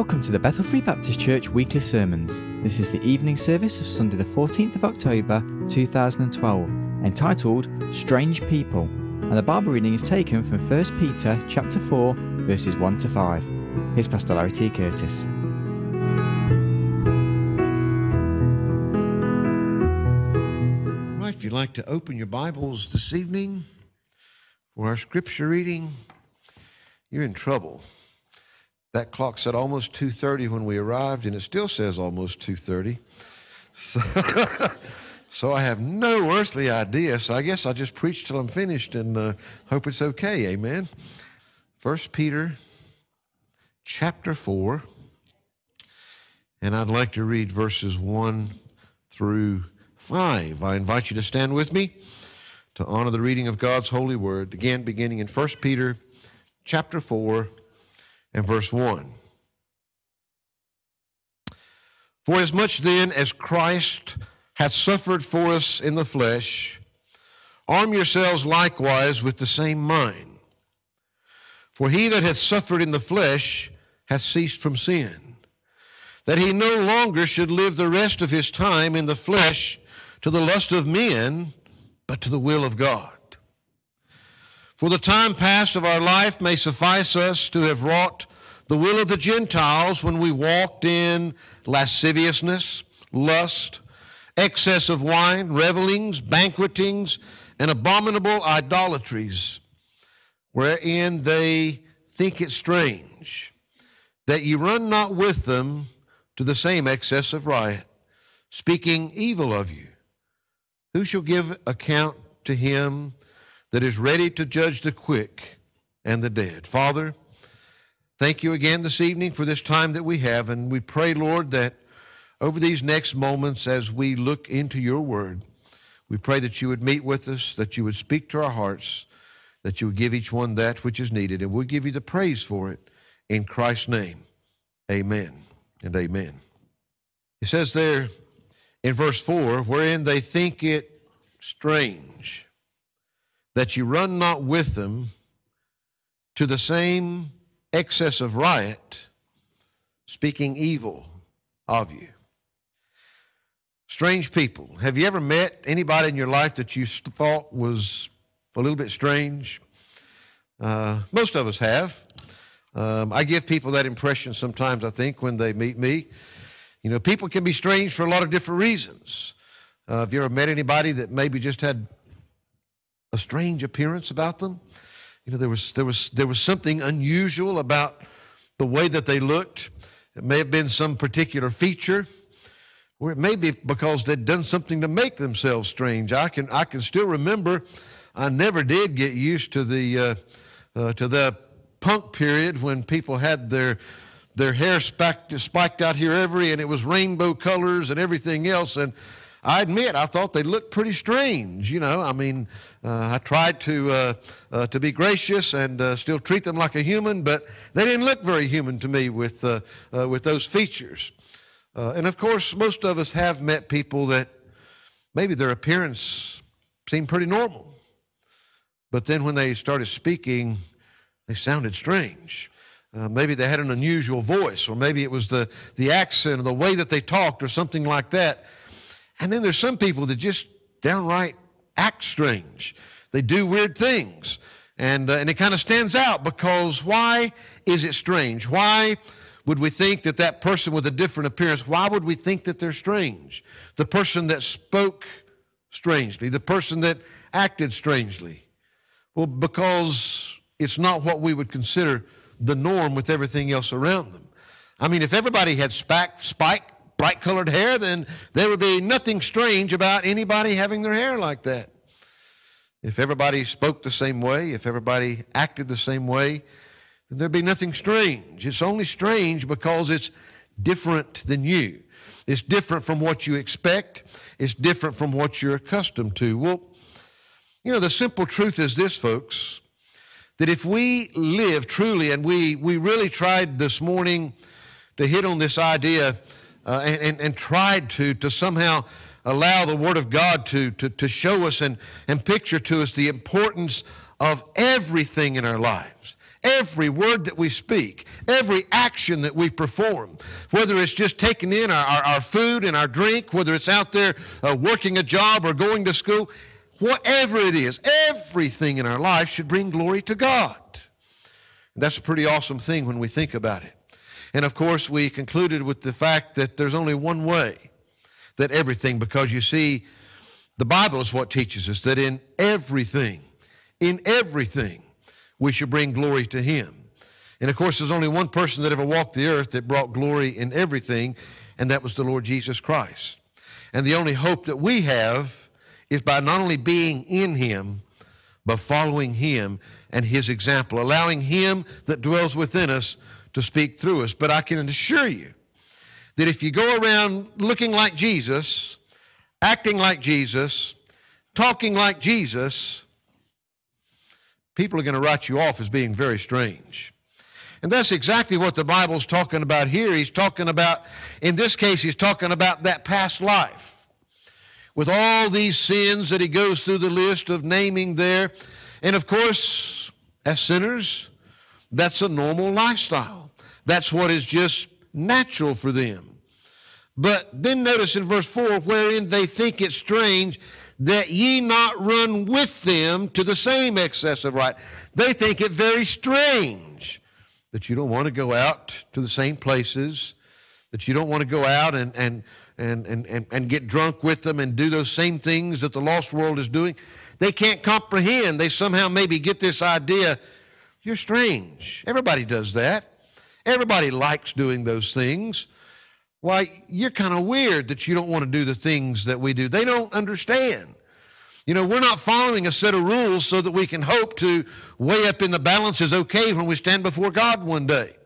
Welcome to the Bethel Free Baptist Church weekly sermons. This is the evening service of Sunday, the 14th of October 2012, entitled Strange People, and the Bible reading is taken from 1 Peter chapter 4, verses 1 to 5. Here's Pastor Larry T. Curtis. Right, if you'd like to open your Bibles this evening for our scripture reading, you're in trouble. That clock said almost 2:30 when we arrived, and it still says almost 2:30. So, so I have no earthly idea. So I guess I'll just preach till I'm finished and uh, hope it's okay. Amen. First Peter, chapter four, and I'd like to read verses one through five. I invite you to stand with me to honor the reading of God's holy word. Again, beginning in First Peter, chapter four and verse 1. For as much then as Christ hath suffered for us in the flesh, arm yourselves likewise with the same mind. For he that hath suffered in the flesh hath ceased from sin, that he no longer should live the rest of his time in the flesh to the lust of men, but to the will of God. For the time past of our life may suffice us to have wrought the will of the Gentiles when we walked in lasciviousness, lust, excess of wine, revelings, banquetings, and abominable idolatries, wherein they think it strange that ye run not with them to the same excess of riot, speaking evil of you. Who shall give account to him that is ready to judge the quick and the dead. Father, thank you again this evening for this time that we have, and we pray, Lord, that over these next moments as we look into your word, we pray that you would meet with us, that you would speak to our hearts, that you would give each one that which is needed, and we'll give you the praise for it in Christ's name. Amen and amen. He says there in verse 4 wherein they think it strange that you run not with them to the same excess of riot, speaking evil of you. Strange people. Have you ever met anybody in your life that you thought was a little bit strange? Uh, most of us have. Um, I give people that impression sometimes, I think, when they meet me. You know, people can be strange for a lot of different reasons. Uh, have you ever met anybody that maybe just had a strange appearance about them. You know, there was, there was, there was something unusual about the way that they looked. It may have been some particular feature, or it may be because they'd done something to make themselves strange. I can, I can still remember I never did get used to the, uh, uh, to the punk period when people had their, their hair spiked, spiked out here every, and it was rainbow colors and everything else. And I admit I thought they looked pretty strange. You know, I mean, uh, I tried to uh, uh, to be gracious and uh, still treat them like a human, but they didn't look very human to me with uh, uh, with those features. and of course, most of us have met people that maybe their appearance seemed pretty normal, but then when they started speaking, they sounded strange. Uh, maybe they had an unusual voice, or maybe it was the, the accent or the way that they talked, or something like that. And then there's some people that just downright act strange. They do weird things. And, uh, and it kind of stands out because why is it strange? Why would we think that that person with a different appearance, why would we think that they're strange? The person that spoke strangely, the person that acted strangely. Well, because it's not what we would consider the norm with everything else around them. I mean, if everybody had spike, spike bright colored hair, then there would be nothing strange about anybody having their hair like that. If everybody spoke the same way, if everybody acted the same way, then there'd be nothing strange. It's only strange because it's different than you. It's different from what you expect. It's different from what you're accustomed to. Well, you know, the simple truth is this, folks, that if we live truly, and we, we really tried this morning to hit on this idea uh, and, and, and, tried to, to somehow allow the Word of God to, to, to show us and, and picture to us the importance of everything in our lives. Every word that we speak, every action that we perform, whether it's just taking in our, our, our food and our drink, whether it's out there uh, working a job or going to school, whatever it is, everything in our life should bring glory to God. And that's a pretty awesome thing when we think about it. And of course, we concluded with the fact that there's only one way that everything, because you see, the Bible is what teaches us that in everything, in everything, we should bring glory to Him. And of course, there's only one person that ever walked the earth that brought glory in everything, and that was the Lord Jesus Christ. And the only hope that we have is by not only being in Him, but following Him and His example, allowing Him that dwells within us to speak through us. But I can assure you that if you go around looking like Jesus, acting like Jesus, talking like Jesus, people are going to write you off as being very strange. And that's exactly what the Bible's talking about here. He's talking about, in this case, he's talking about that past life. With all these sins that he goes through the list of naming there. And of course, as sinners, that's a normal lifestyle. That's what is just natural for them. But then notice in verse 4 wherein they think it strange that ye not run with them to the same excess of right. They think it very strange that you don't want to go out to the same places, that you don't want to go out and, and, and, and, and, and get drunk with them and do those same things that the lost world is doing. They can't comprehend. They somehow maybe get this idea you're strange. Everybody does that. Everybody likes doing those things. Why, you're kind of weird that you don't want to do the things that we do. They don't understand. You know, we're not following a set of rules so that we can hope to weigh up in the balance is okay when we stand before God one day.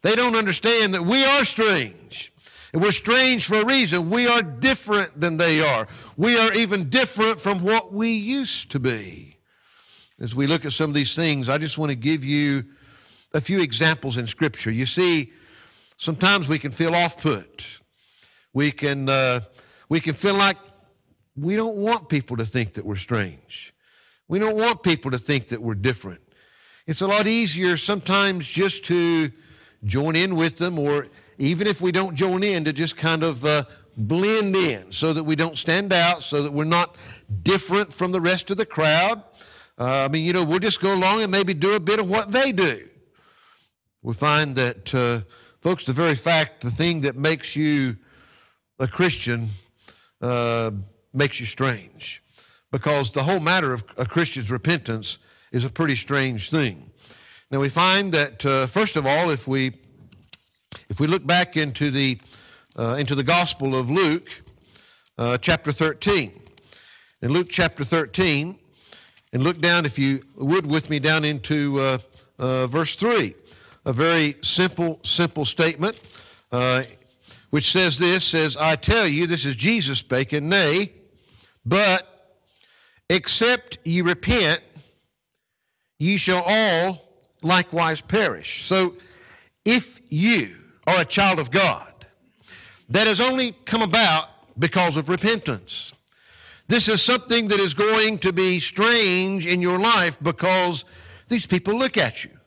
They don't understand that we are strange. And we're strange for a reason. We are different than they are. We are even different from what we used to be. As we look at some of these things, I just want to give you a few examples in Scripture. You see, sometimes we can feel off put. We can, uh, we can feel like we don't want people to think that we're strange. We don't want people to think that we're different. It's a lot easier sometimes just to join in with them, or even if we don't join in, to just kind of uh, blend in so that we don't stand out, so that we're not different from the rest of the crowd. Uh, I mean, you know, we'll just go along and maybe do a bit of what they do. We find that, uh, folks, the very fact, the thing that makes you a Christian uh, makes you strange because the whole matter of a Christian's repentance is a pretty strange thing. Now we find that uh, first of all, if we if we look back into the uh, into the Gospel of Luke, uh, chapter 13, in Luke chapter 13, and look down, if you would, with me down into uh, verse 3. A very simple, simple statement, uh, which says this, says, I tell you, this is Jesus speaking, nay, but except ye repent, ye shall all likewise perish. So if you are a child of God, that has only come about because of repentance. This is something that is going to be strange in your life because these people look at you.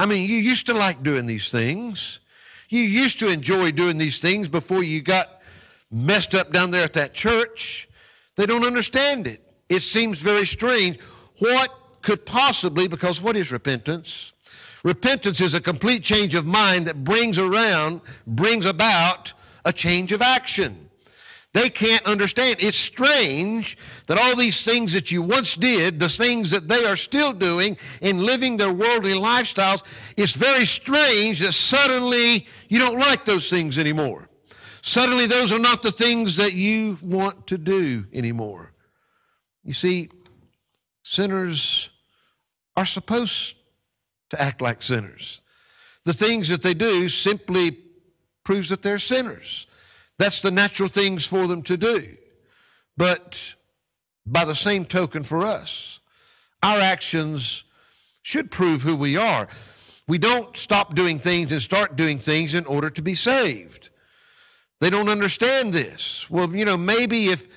I mean, you used to like doing these things. You used to enjoy doing these things before you got messed up down there at that church. They don't understand it. It seems very strange. What could possibly, because what is repentance? Repentance is a complete change of mind that brings around, brings about a change of action. They can't understand. It's strange that all these things that you once did, the things that they are still doing in living their worldly lifestyles, it's very strange that suddenly you don't like those things anymore. Suddenly those are not the things that you want to do anymore. You see, sinners are supposed to act like sinners. The things that they do simply proves that they're sinners. That's the natural things for them to do. But by the same token for us, our actions should prove who we are. We don't stop doing things and start doing things in order to be saved. They don't understand this. Well, you know, maybe if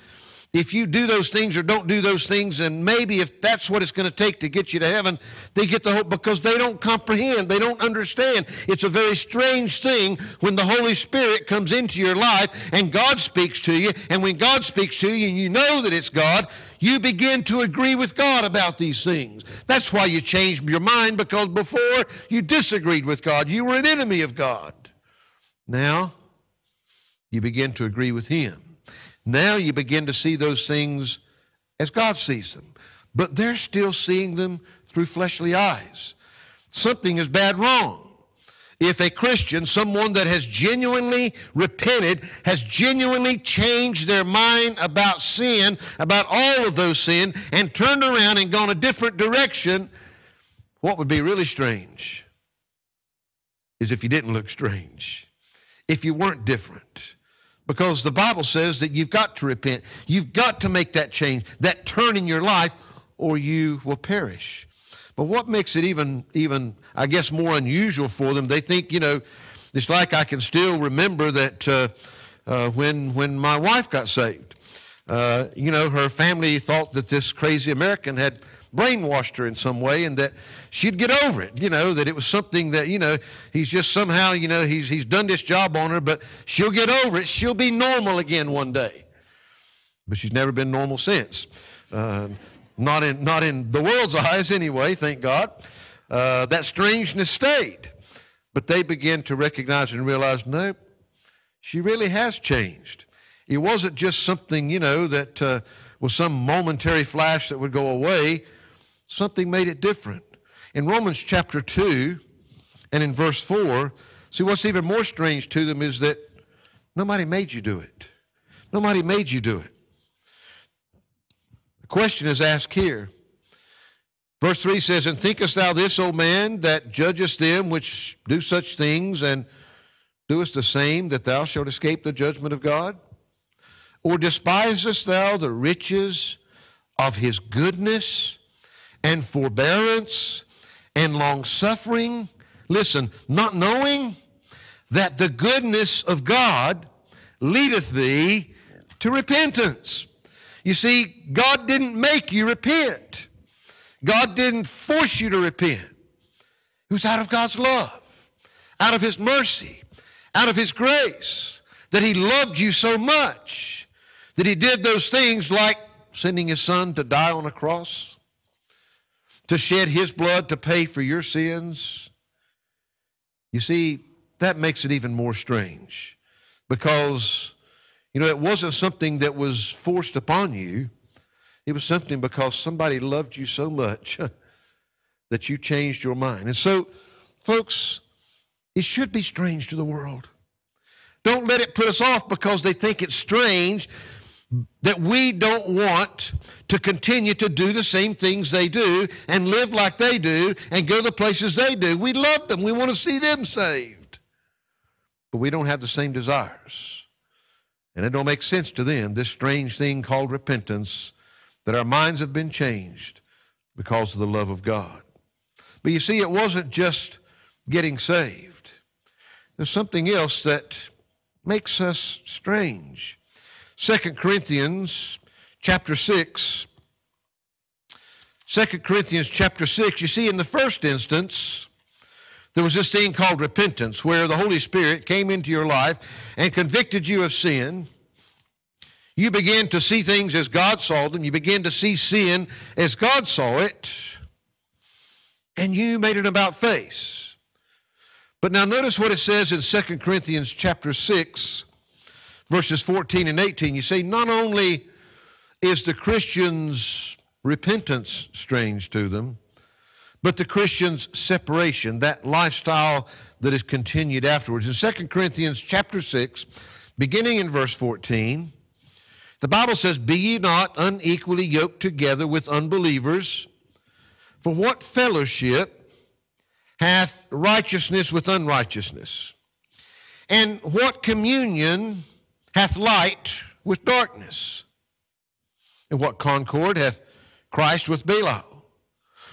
if you do those things or don't do those things, and maybe if that's what it's going to take to get you to heaven, they get the hope because they don't comprehend, they don't understand. It's a very strange thing when the Holy Spirit comes into your life and God speaks to you, and when God speaks to you and you know that it's God, you begin to agree with God about these things. That's why you changed your mind because before you disagreed with God, you were an enemy of God. Now, you begin to agree with Him. Now you begin to see those things as God sees them, but they're still seeing them through fleshly eyes. Something is bad wrong. If a Christian, someone that has genuinely repented, has genuinely changed their mind about sin, about all of those sin, and turned around and gone a different direction, what would be really strange is if you didn't look strange, if you weren't different because the Bible says that you've got to repent. You've got to make that change, that turn in your life, or you will perish. But what makes it even, even I guess, more unusual for them, they think, you know, it's like I can still remember that uh, uh, when, when my wife got saved. Uh, you know, her family thought that this crazy American had brainwashed her in some way and that she'd get over it, you know, that it was something that, you know, he's just somehow, you know, he's, he's done this job on her, but she'll get over it. She'll be normal again one day. But she's never been normal since. Uh, not, in, not in the world's eyes, anyway, thank God. Uh, that strangeness stayed. But they began to recognize and realize, nope, she really has changed. It wasn't just something, you know, that uh, was some momentary flash that would go away something made it different. In Romans chapter 2 and in verse 4, see what's even more strange to them is that nobody made you do it. Nobody made you do it. The question is asked here. Verse 3 says, And thinkest thou this, O man, that judgest them which do such things, and doest the same, that thou shalt escape the judgment of God? Or despisest thou the riches of his goodness? And forbearance and long suffering. Listen, not knowing that the goodness of God leadeth thee to repentance. You see, God didn't make you repent. God didn't force you to repent. It was out of God's love, out of His mercy, out of His grace, that He loved you so much that He did those things like sending His Son to die on a cross to shed his blood to pay for your sins. You see, that makes it even more strange because, you know, it wasn't something that was forced upon you. It was something because somebody loved you so much that you changed your mind. And so, folks, it should be strange to the world. Don't let it put us off because they think it's strange that we don't want to continue to do the same things they do and live like they do and go the places they do. We love them. We want to see them saved. But we don't have the same desires. And it don't make sense to them, this strange thing called repentance, that our minds have been changed because of the love of God. But you see, it wasn't just getting saved. There's something else that makes us strange. Second Corinthians chapter 6. 2 Corinthians chapter 6, you see, in the first instance, there was this thing called repentance where the Holy Spirit came into your life and convicted you of sin. You began to see things as God saw them. You began to see sin as God saw it. And you made it about face. But now notice what it says in 2 Corinthians chapter 6 verses 14 and 18, you see, not only is the Christian's repentance strange to them, but the Christian's separation, that lifestyle that is continued afterwards. In 2 Corinthians chapter 6, beginning in verse 14, the Bible says, Be ye not unequally yoked together with unbelievers, for what fellowship hath righteousness with unrighteousness? And what communion hath light with darkness? And what concord hath Christ with Belial?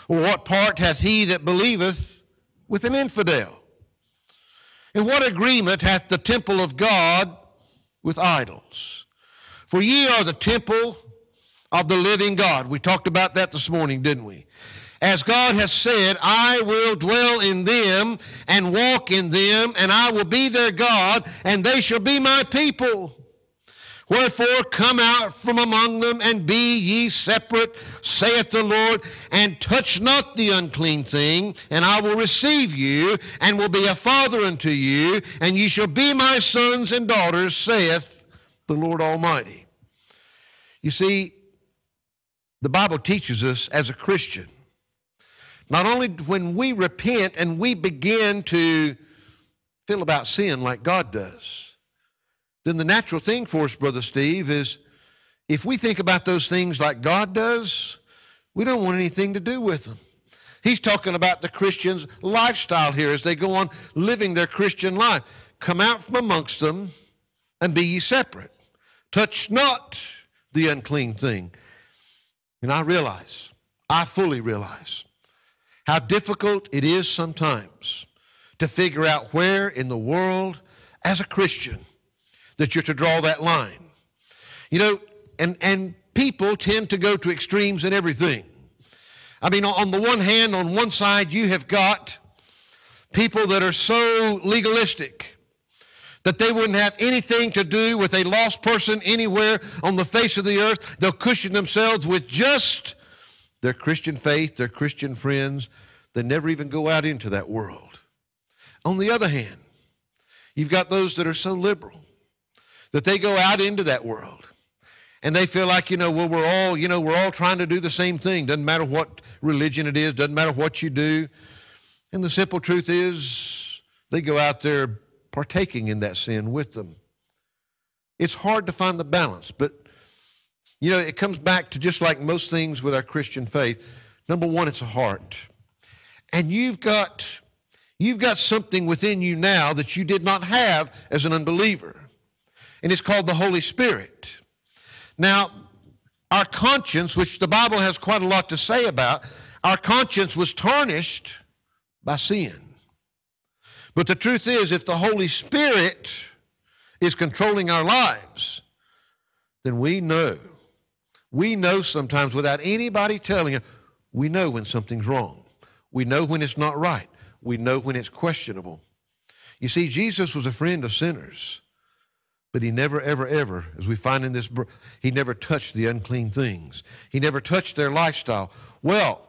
Or what part hath he that believeth with an infidel? And what agreement hath the temple of God with idols? For ye are the temple of the living God. We talked about that this morning, didn't we? As God has said, I will dwell in them and walk in them, and I will be their God, and they shall be my people. Wherefore come out from among them and be ye separate, saith the Lord, and touch not the unclean thing, and I will receive you, and will be a father unto you, and ye shall be my sons and daughters, saith the Lord Almighty. You see, the Bible teaches us as a Christian, not only when we repent and we begin to feel about sin like God does, then the natural thing for us, Brother Steve, is if we think about those things like God does, we don't want anything to do with them. He's talking about the Christian's lifestyle here as they go on living their Christian life. Come out from amongst them and be ye separate. Touch not the unclean thing. And I realize, I fully realize, how difficult it is sometimes to figure out where in the world, as a Christian, that you're to draw that line. You know, and, and people tend to go to extremes in everything. I mean, on the one hand, on one side, you have got people that are so legalistic that they wouldn't have anything to do with a lost person anywhere on the face of the earth. They'll cushion themselves with just their Christian faith, their Christian friends. They never even go out into that world. On the other hand, you've got those that are so liberal that they go out into that world and they feel like, you know, well, we're all, you know, we're all trying to do the same thing. Doesn't matter what religion it is, doesn't matter what you do. And the simple truth is, they go out there partaking in that sin with them. It's hard to find the balance, but you know, it comes back to just like most things with our Christian faith. Number one, it's a heart. And you've got you've got something within you now that you did not have as an unbeliever. And it's called the Holy Spirit. Now, our conscience, which the Bible has quite a lot to say about, our conscience was tarnished by sin. But the truth is, if the Holy Spirit is controlling our lives, then we know. We know sometimes without anybody telling us, we know when something's wrong. We know when it's not right. We know when it's questionable. You see, Jesus was a friend of sinners, but he never, ever, ever, as we find in this, he never touched the unclean things. He never touched their lifestyle. Well,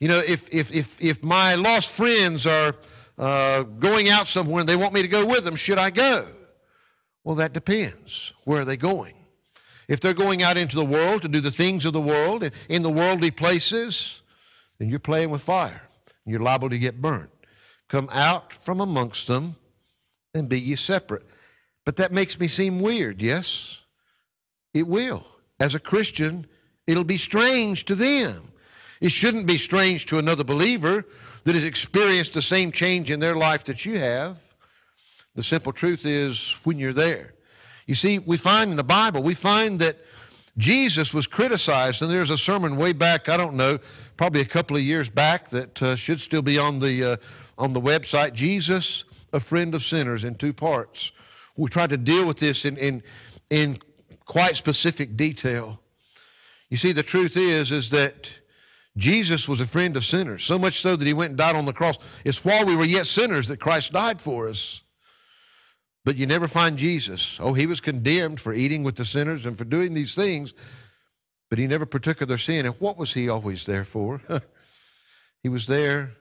you know, if, if, if, if my lost friends are uh, going out somewhere and they want me to go with them, should I go? Well, that depends. Where are they going? If they're going out into the world to do the things of the world, in the worldly places, then you're playing with fire. You're liable to get burnt. Come out from amongst them and be ye separate. But that makes me seem weird, yes? It will. As a Christian, it'll be strange to them. It shouldn't be strange to another believer that has experienced the same change in their life that you have. The simple truth is when you're there. You see, we find in the Bible, we find that Jesus was criticized, and there's a sermon way back, I don't know, probably a couple of years back that uh, should still be on the, uh, on the website Jesus, a friend of sinners, in two parts. We tried to deal with this in, in, in quite specific detail. You see, the truth is, is that Jesus was a friend of sinners, so much so that he went and died on the cross. It's while we were yet sinners that Christ died for us. But you never find Jesus. Oh, he was condemned for eating with the sinners and for doing these things, but he never partook of their sin. And what was he always there for? he was there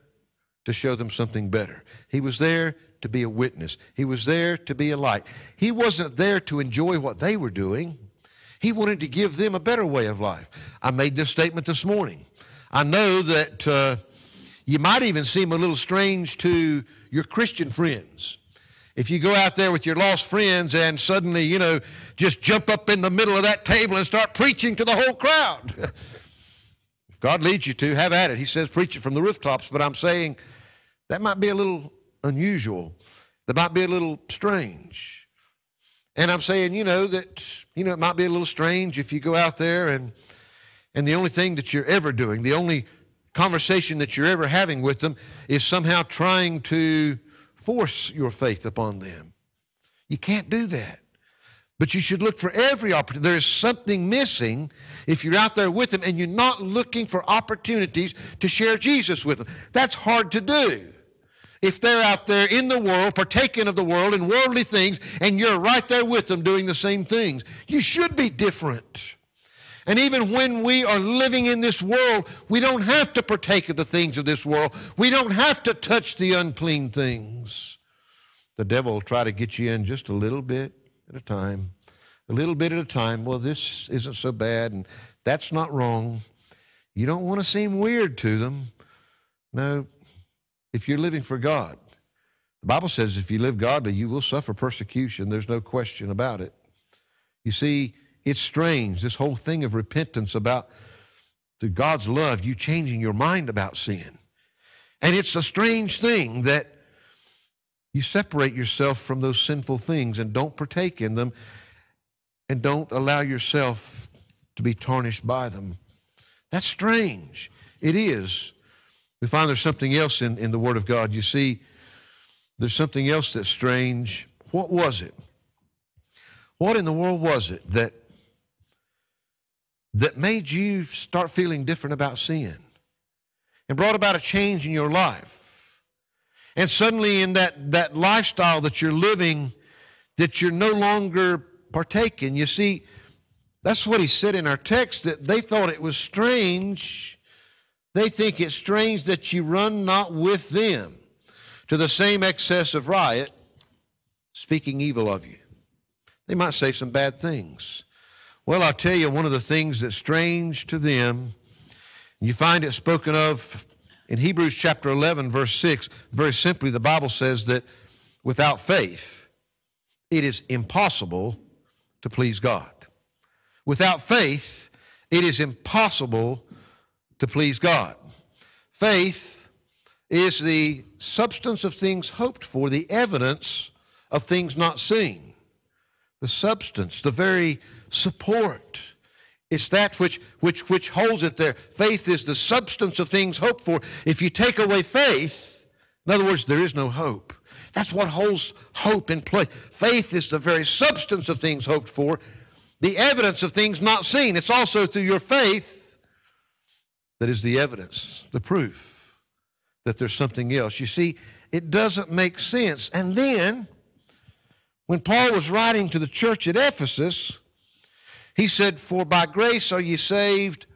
to show them something better. He was there to be a witness. He was there to be a light. He wasn't there to enjoy what they were doing. He wanted to give them a better way of life. I made this statement this morning. I know that uh, you might even seem a little strange to your Christian friends. If you go out there with your lost friends and suddenly, you know, just jump up in the middle of that table and start preaching to the whole crowd. if God leads you to, have at it. He says preach it from the rooftops, but I'm saying that might be a little unusual. That might be a little strange. And I'm saying, you know, that, you know, it might be a little strange if you go out there and and the only thing that you're ever doing, the only conversation that you're ever having with them is somehow trying to force your faith upon them. You can't do that. But you should look for every opportunity. There is something missing if you're out there with them and you're not looking for opportunities to share Jesus with them. That's hard to do. If they're out there in the world, partaking of the world and worldly things, and you're right there with them doing the same things, you should be different. And even when we are living in this world, we don't have to partake of the things of this world. We don't have to touch the unclean things. The devil will try to get you in just a little bit at a time, a little bit at a time. Well, this isn't so bad, and that's not wrong. You don't want to seem weird to them. No, if you're living for God, the Bible says if you live godly, you will suffer persecution. There's no question about it. You see, it's strange, this whole thing of repentance about God's love, you changing your mind about sin. And it's a strange thing that you separate yourself from those sinful things and don't partake in them and don't allow yourself to be tarnished by them. That's strange. It is. We find there's something else in, in the Word of God. You see, there's something else that's strange. What was it? What in the world was it that, that made you start feeling different about sin and brought about a change in your life? And suddenly, in that, that lifestyle that you're living, that you're no longer partaking. You see, that's what he said in our text that they thought it was strange. They think it's strange that you run not with them to the same excess of riot, speaking evil of you. They might say some bad things. Well, I'll tell you, one of the things that's strange to them, you find it spoken of in Hebrews chapter 11, verse 6, very simply, the Bible says that without faith, it is impossible to please God. Without faith, it is impossible to please God. Faith is the substance of things hoped for, the evidence of things not seen. The substance, the very support it's that which, which, which holds it there. Faith is the substance of things hoped for. If you take away faith, in other words, there is no hope. That's what holds hope in place. Faith is the very substance of things hoped for, the evidence of things not seen. It's also through your faith that is the evidence, the proof that there's something else. You see, it doesn't make sense. And then, when Paul was writing to the church at Ephesus, he said, For by grace are ye saved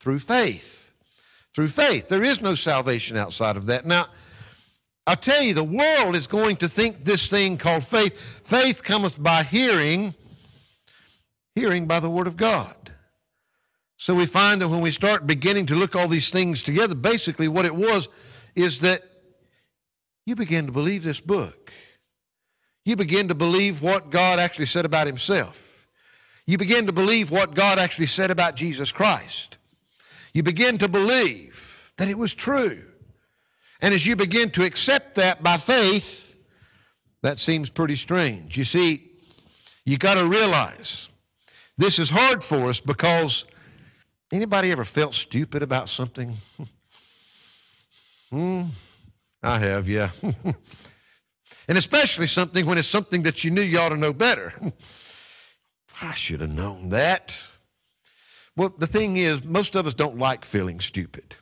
through faith. Through faith. There is no salvation outside of that. Now, I'll tell you, the world is going to think this thing called faith. Faith cometh by hearing, hearing by the Word of God. So we find that when we start beginning to look all these things together, basically what it was is that you begin to believe this book. You begin to believe what God actually said about Himself. You begin to believe what God actually said about Jesus Christ. You begin to believe that it was true. And as you begin to accept that by faith, that seems pretty strange. You see, you got to realize this is hard for us because anybody ever felt stupid about something? hmm, I have, yeah. and especially something when it's something that you knew you ought to know better. I should have known that. Well, the thing is, most of us don't like feeling stupid,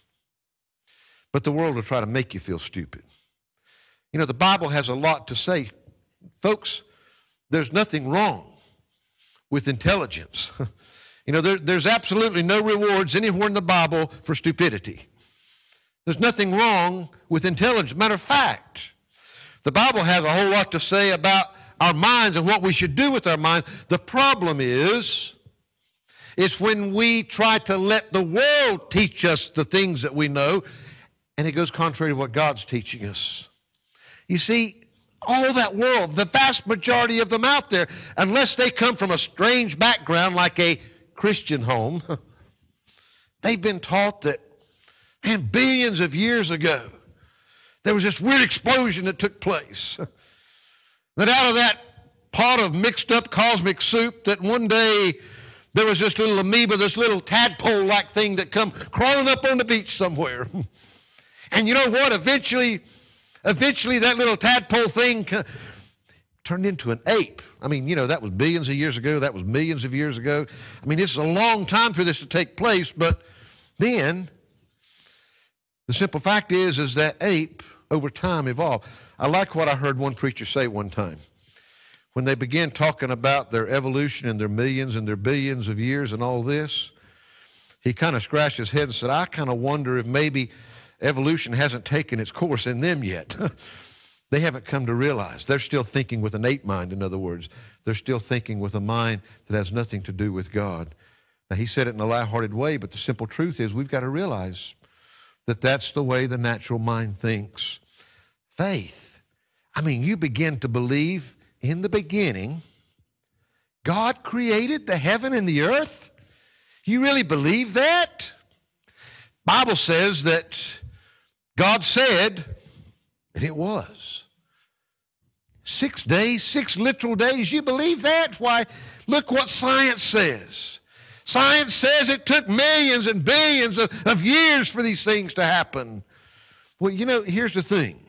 but the world will try to make you feel stupid. You know, the Bible has a lot to say. Folks, there's nothing wrong with intelligence. you know, there, there's absolutely no rewards anywhere in the Bible for stupidity. There's nothing wrong with intelligence. Matter of fact, the Bible has a whole lot to say about our minds and what we should do with our minds. The problem is, is when we try to let the world teach us the things that we know, and it goes contrary to what God's teaching us. You see, all that world, the vast majority of them out there, unless they come from a strange background like a Christian home, they've been taught that, man, billions of years ago, there was this weird explosion that took place. That out of that pot of mixed up cosmic soup, that one day there was this little amoeba, this little tadpole like thing that come crawling up on the beach somewhere. and you know what? Eventually, eventually that little tadpole thing turned into an ape. I mean, you know, that was billions of years ago, that was millions of years ago. I mean, it's a long time for this to take place, but then the simple fact is is that ape over time evolve. I like what I heard one preacher say one time. When they began talking about their evolution and their millions and their billions of years and all this, he kind of scratched his head and said, I kind of wonder if maybe evolution hasn't taken its course in them yet. They haven't come to realize. They're still thinking with an ape mind, in other words. They're still thinking with a mind that has nothing to do with God. Now, he said it in a lighthearted way, but the simple truth is we've got to realize that that's the way the natural mind thinks. Faith. I mean, you begin to believe in the beginning, God created the heaven and the earth. You really believe that? Bible says that God said, and it was. Six days, six literal days. You believe that? Why, look what science says. Science says it took millions and billions of, of years for these things to happen. Well, you know, here's the thing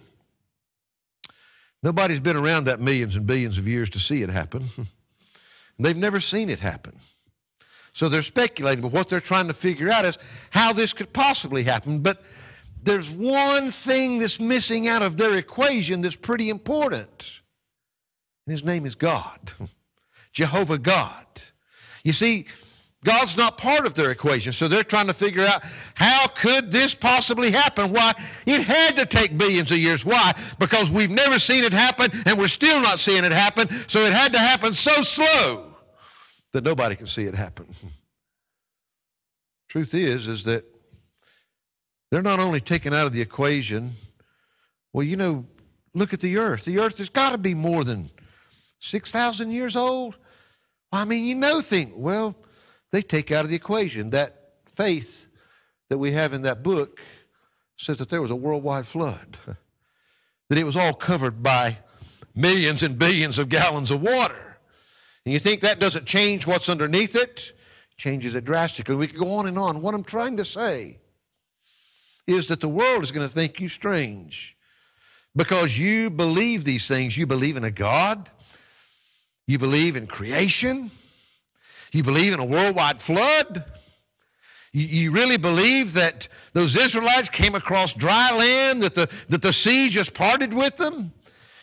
nobody's been around that millions and billions of years to see it happen. They've never seen it happen. So they're speculating, but what they're trying to figure out is how this could possibly happen. But there's one thing that's missing out of their equation that's pretty important. And his name is God, Jehovah God. You see, God's not part of their equation, so they're trying to figure out how could this possibly happen? Why? It had to take billions of years. Why? Because we've never seen it happen and we're still not seeing it happen, so it had to happen so slow that nobody can see it happen. Truth is is that they're not only taken out of the equation, well, you know, look at the earth. The earth has got to be more than 6,000 years old. I mean, you know, think, well, they take out of the equation that faith that we have in that book says that there was a worldwide flood, that it was all covered by millions and billions of gallons of water. And you think that doesn't change what's underneath it? Changes it drastically. We could go on and on. What I'm trying to say is that the world is going to think you strange because you believe these things. You believe in a God, you believe in creation, you believe in a worldwide flood. You, you really believe that those Israelites came across dry land, that the, that the sea just parted with them?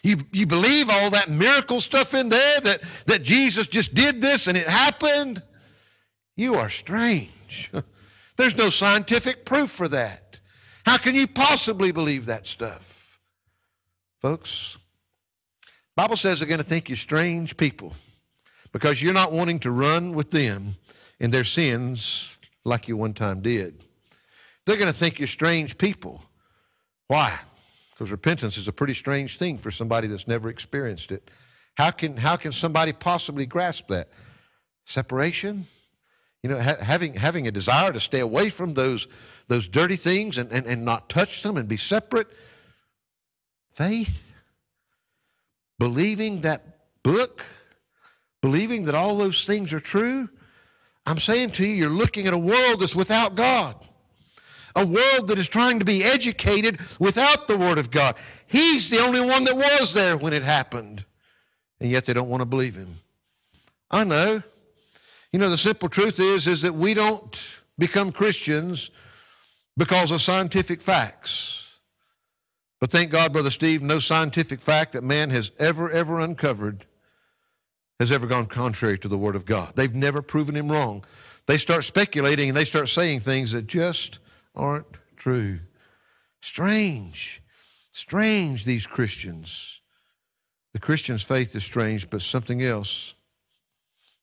You, you believe all that miracle stuff in there, that, that Jesus just did this and it happened? You are strange. There's no scientific proof for that. How can you possibly believe that stuff? Folks, Bible says they're going to think you're strange people because you're not wanting to run with them in their sins like you one time did. They're going to think you're strange people. Why? Because repentance is a pretty strange thing for somebody that's never experienced it. How can, how can somebody possibly grasp that? Separation? You know, ha- having, having a desire to stay away from those, those dirty things and, and, and not touch them and be separate. Faith. Believing that book, believing that all those things are true. I'm saying to you, you're looking at a world that's without God, a world that is trying to be educated without the Word of God. He's the only one that was there when it happened, and yet they don't want to believe Him. I know. You know, the simple truth is, is that we don't become Christians because of scientific facts. But thank God, Brother Steve, no scientific fact that man has ever, ever uncovered has ever gone contrary to the Word of God. They've never proven him wrong. They start speculating and they start saying things that just aren't true. Strange. Strange, these Christians. The Christian's faith is strange, but something else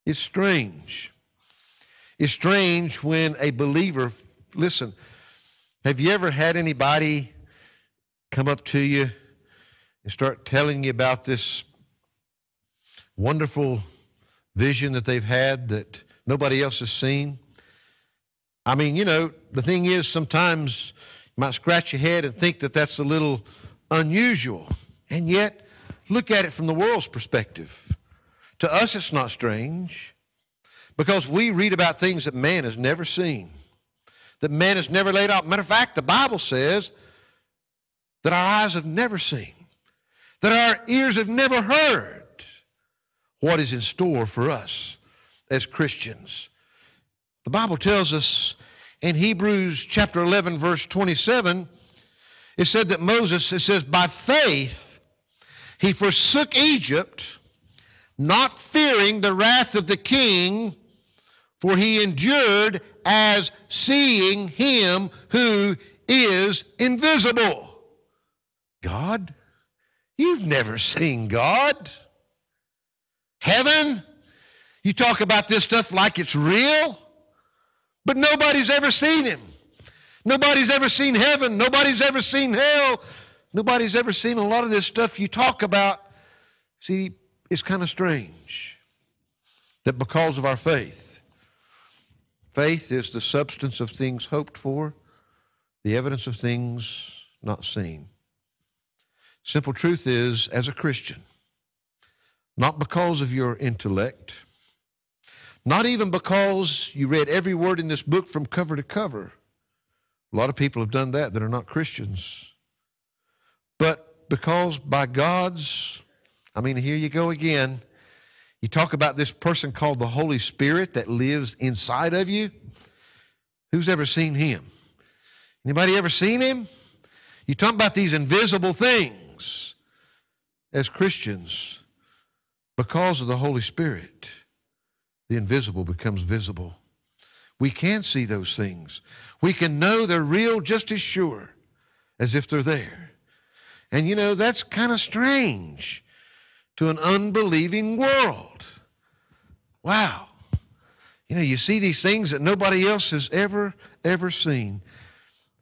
it's strange. It's strange when a believer, listen, have you ever had anybody come up to you and start telling you about this wonderful vision that they've had that nobody else has seen? I mean, you know, the thing is, sometimes you might scratch your head and think that that's a little unusual. And yet, look at it from the world's perspective. To us, it's not strange because we read about things that man has never seen, that man has never laid out. Matter of fact, the Bible says that our eyes have never seen, that our ears have never heard, what is in store for us as Christians. The Bible tells us in Hebrews chapter 11, verse 27, it said that Moses, it says, by faith he forsook Egypt, not fearing the wrath of the king, for he endured as seeing him who is invisible. God? You've never seen God. Heaven? You talk about this stuff like it's real, but nobody's ever seen him. Nobody's ever seen heaven. Nobody's ever seen hell. Nobody's ever seen a lot of this stuff you talk about. See, it's kind of strange that because of our faith, faith is the substance of things hoped for, the evidence of things not seen. Simple truth is, as a Christian, not because of your intellect, not even because you read every word in this book from cover to cover. A lot of people have done that that are not Christians. But because by God's, I mean, here you go again. You talk about this person called the Holy Spirit that lives inside of you. Who's ever seen him? Anybody ever seen him? You talk about these invisible things as Christians, because of the Holy Spirit, the invisible becomes visible. We can see those things. We can know they're real just as sure as if they're there. And you know, that's kind of strange to an unbelieving world. Wow. You know, you see these things that nobody else has ever, ever seen.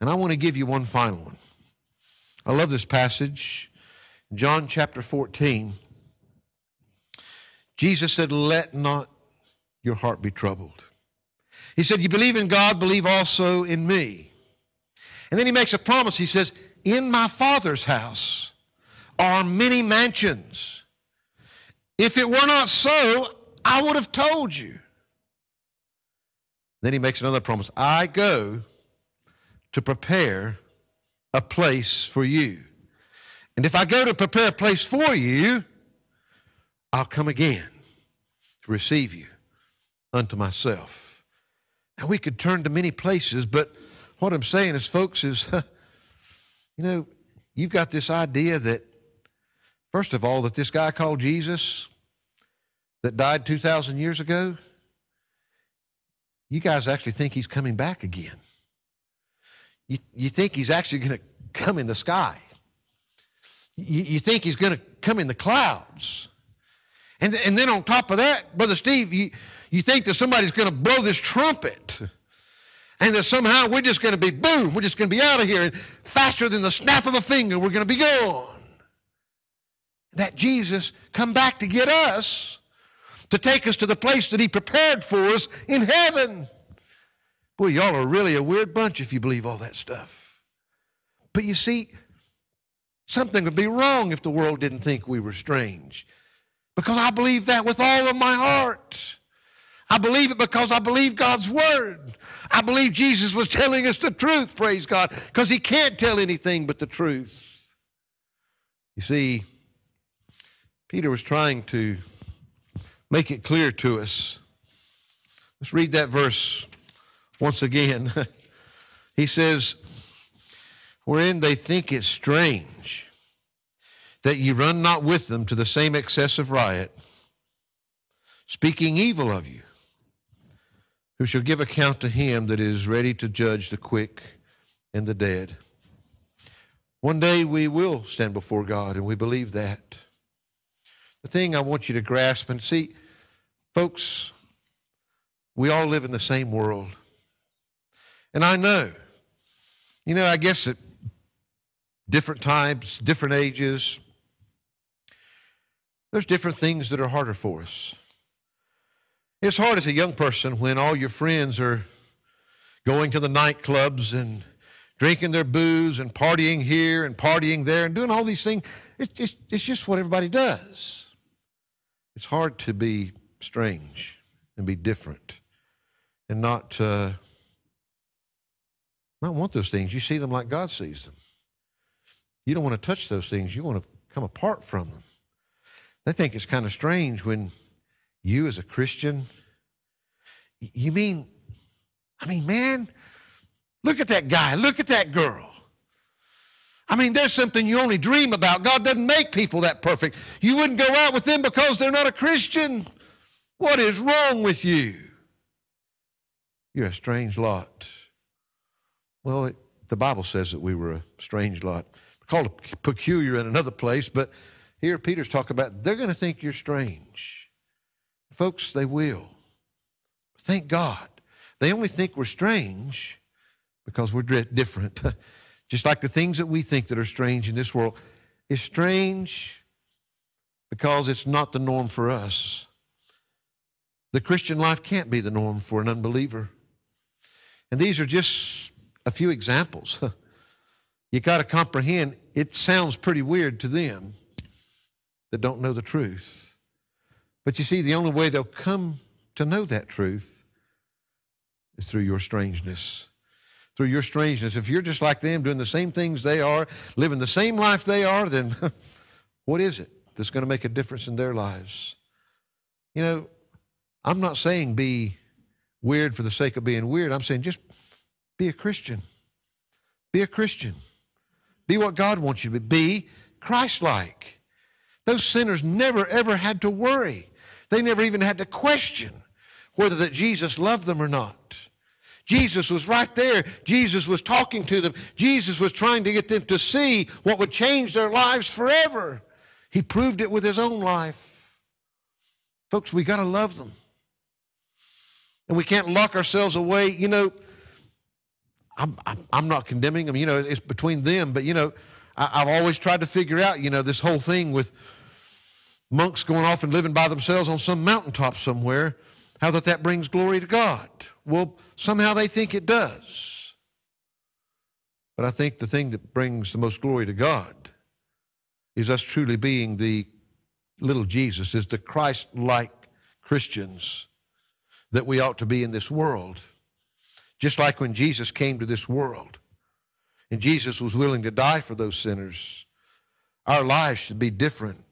And I want to give you one final one. I love this passage. John chapter 14. Jesus said, Let not your heart be troubled. He said, You believe in God, believe also in me. And then he makes a promise. He says, In my Father's house are many mansions. If it were not so, I would have told you. Then he makes another promise I go to prepare a place for you. And if I go to prepare a place for you, I'll come again to receive you unto myself. Now, we could turn to many places, but what I'm saying is, folks, is, you know, you've got this idea that, first of all, that this guy called Jesus that died 2,000 years ago, you guys actually think he's coming back again. You, you think he's actually going to come in the sky. You, you think he's going to come in the clouds. And, and then on top of that, Brother Steve, you, you think that somebody's going to blow this trumpet and that somehow we're just going to be boom, we're just going to be out of here and faster than the snap of a finger, we're going to be gone. That Jesus come back to get us, to take us to the place that he prepared for us in heaven. Boy, y'all are really a weird bunch if you believe all that stuff. But you see, something would be wrong if the world didn't think we were strange. Because I believe that with all of my heart. I believe it because I believe God's word. I believe Jesus was telling us the truth, praise God, because he can't tell anything but the truth. You see, Peter was trying to make it clear to us. Let's read that verse once again. he says, wherein they think it strange that ye run not with them to the same excess of riot, speaking evil of you, who shall give account to him that is ready to judge the quick and the dead. One day we will stand before God, and we believe that. The thing I want you to grasp and see, folks, we all live in the same world. And I know, you know, I guess at different times, different ages, there's different things that are harder for us. It's hard as a young person when all your friends are going to the nightclubs and drinking their booze and partying here and partying there and doing all these things. It's, it's just what everybody does. It's hard to be strange and be different and not. Uh, not want those things. You see them like God sees them. You don't want to touch those things. You want to come apart from them. They think it's kind of strange when You as a Christian? You mean, I mean, man, look at that guy, look at that girl. I mean, there's something you only dream about. God doesn't make people that perfect. You wouldn't go out with them because they're not a Christian. What is wrong with you? You're a strange lot. Well, it, the Bible says that we were a strange lot. Called peculiar in another place, but here Peter's talking about they're going to think you're strange. Folks, they will. Thank God. They only think we're strange because we're different. Just like the things that we think that are strange in this world is strange because it's not the norm for us. The Christian life can't be the norm for an unbeliever. And these are just a few examples. you got to comprehend, it sounds pretty weird to them that don't know the truth. But you see, the only way they'll come to know that truth is through your strangeness through your strangeness. If you're just like them, doing the same things they are, living the same life they are, then what is it that's going to make a difference in their lives? You know, I'm not saying be weird for the sake of being weird. I'm saying just be a Christian. Be a Christian. Be what God wants you to be. Be Christ like. Those sinners never, ever had to worry. They never even had to question whether that Jesus loved them or not. Jesus was right there. Jesus was talking to them. Jesus was trying to get them to see what would change their lives forever. He proved it with his own life. Folks, we got to love them. And we can't lock ourselves away. You know, I'm, I'm not condemning them. You know, it's between them. But, you know, I, I've always tried to figure out, you know, this whole thing with monks going off and living by themselves on some mountaintop somewhere, how that that brings glory to God. Well, somehow they think it does. But I think the thing that brings the most glory to God is us truly being the little Jesus, is the Christ like Christians that we ought to be in this world. Just like when Jesus came to this world and Jesus was willing to die for those sinners, our lives should be different.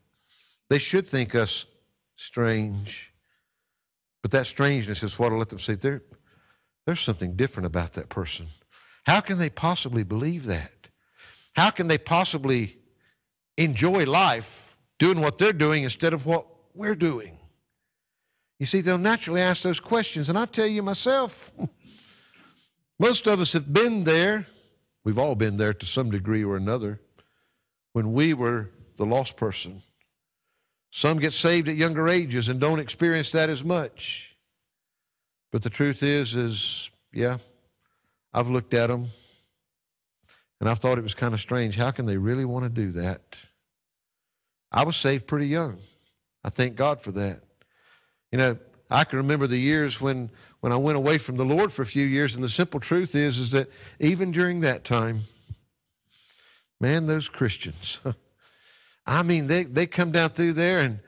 They should think us strange. But that strangeness is what will let them see there, there's something different about that person. How can they possibly believe that? How can they possibly enjoy life doing what they're doing instead of what we're doing? You see, they'll naturally ask those questions. And I tell you myself, most of us have been there. We've all been there to some degree or another when we were the lost person. Some get saved at younger ages and don't experience that as much. But the truth is, is yeah, I've looked at them and I've thought it was kind of strange. How can they really want to do that? I was saved pretty young. I thank God for that. You know, I can remember the years when, when I went away from the Lord for a few years, and the simple truth is, is that even during that time, man, those Christians, I mean, they, they come down through there and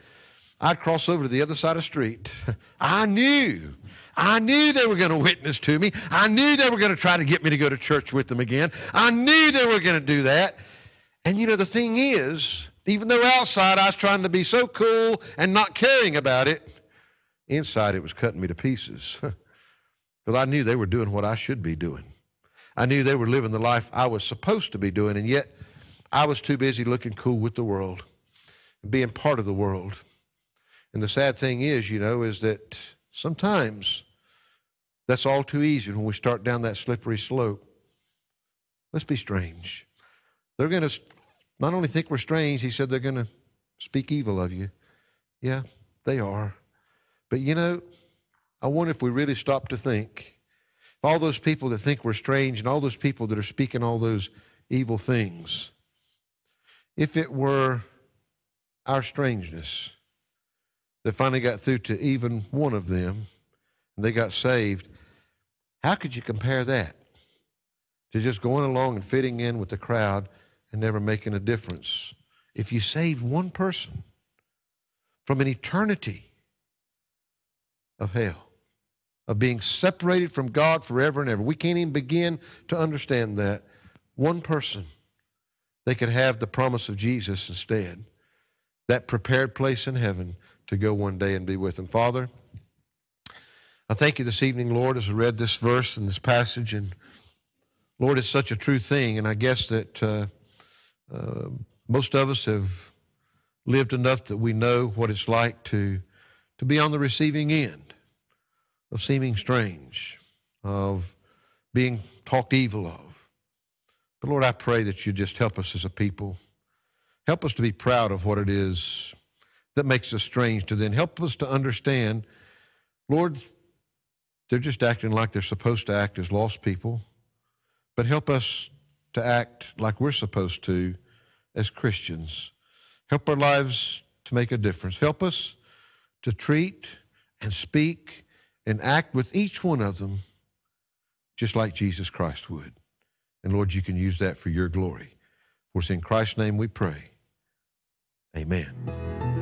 I'd cross over to the other side of the street. I knew I knew they were going to witness to me. I knew they were going to try to get me to go to church with them again. I knew they were going to do that. And you know, the thing is, even though outside I was trying to be so cool and not caring about it, inside it was cutting me to pieces. Because I knew they were doing what I should be doing. I knew they were living the life I was supposed to be doing, and yet I was too busy looking cool with the world, being part of the world. And the sad thing is, you know, is that Sometimes that's all too easy when we start down that slippery slope. Let's be strange. They're going to not only think we're strange, he said they're going to speak evil of you. Yeah, they are. But you know, I wonder if we really stop to think all those people that think we're strange and all those people that are speaking all those evil things, if it were our strangeness, that finally got through to even one of them and they got saved. How could you compare that to just going along and fitting in with the crowd and never making a difference? If you saved one person from an eternity of hell, of being separated from God forever and ever, we can't even begin to understand that. One person, they could have the promise of Jesus instead. that prepared place in heaven to go one day and be with Him. Father, I thank you this evening, Lord, as I read this verse and this passage. And Lord, it's such a true thing. And I guess that uh, uh, most of us have lived enough that we know what it's like to, to be on the receiving end of seeming strange, of being talked evil of. But Lord, I pray that you just help us as a people. Help us to be proud of what it is that makes us strange to them. Help us to understand, Lord, they're just acting like they're supposed to act as lost people. But help us to act like we're supposed to as Christians. Help our lives to make a difference. Help us to treat and speak and act with each one of them just like Jesus Christ would. And Lord, you can use that for your glory. For it's in Christ's name we pray. Amen.